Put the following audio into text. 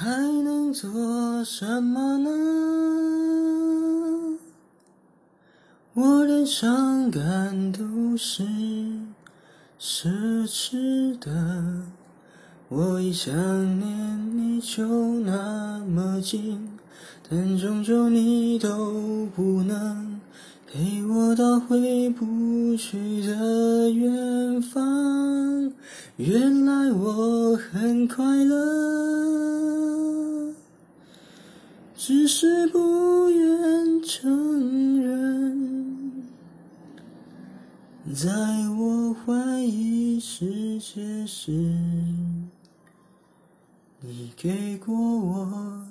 还能做什么呢？我的伤感都是奢侈的，我一想念你就那么近，但终究你都不能陪我到回不去的远方。原来我很快乐，只是不愿承认。在我怀疑世界时，你给过我。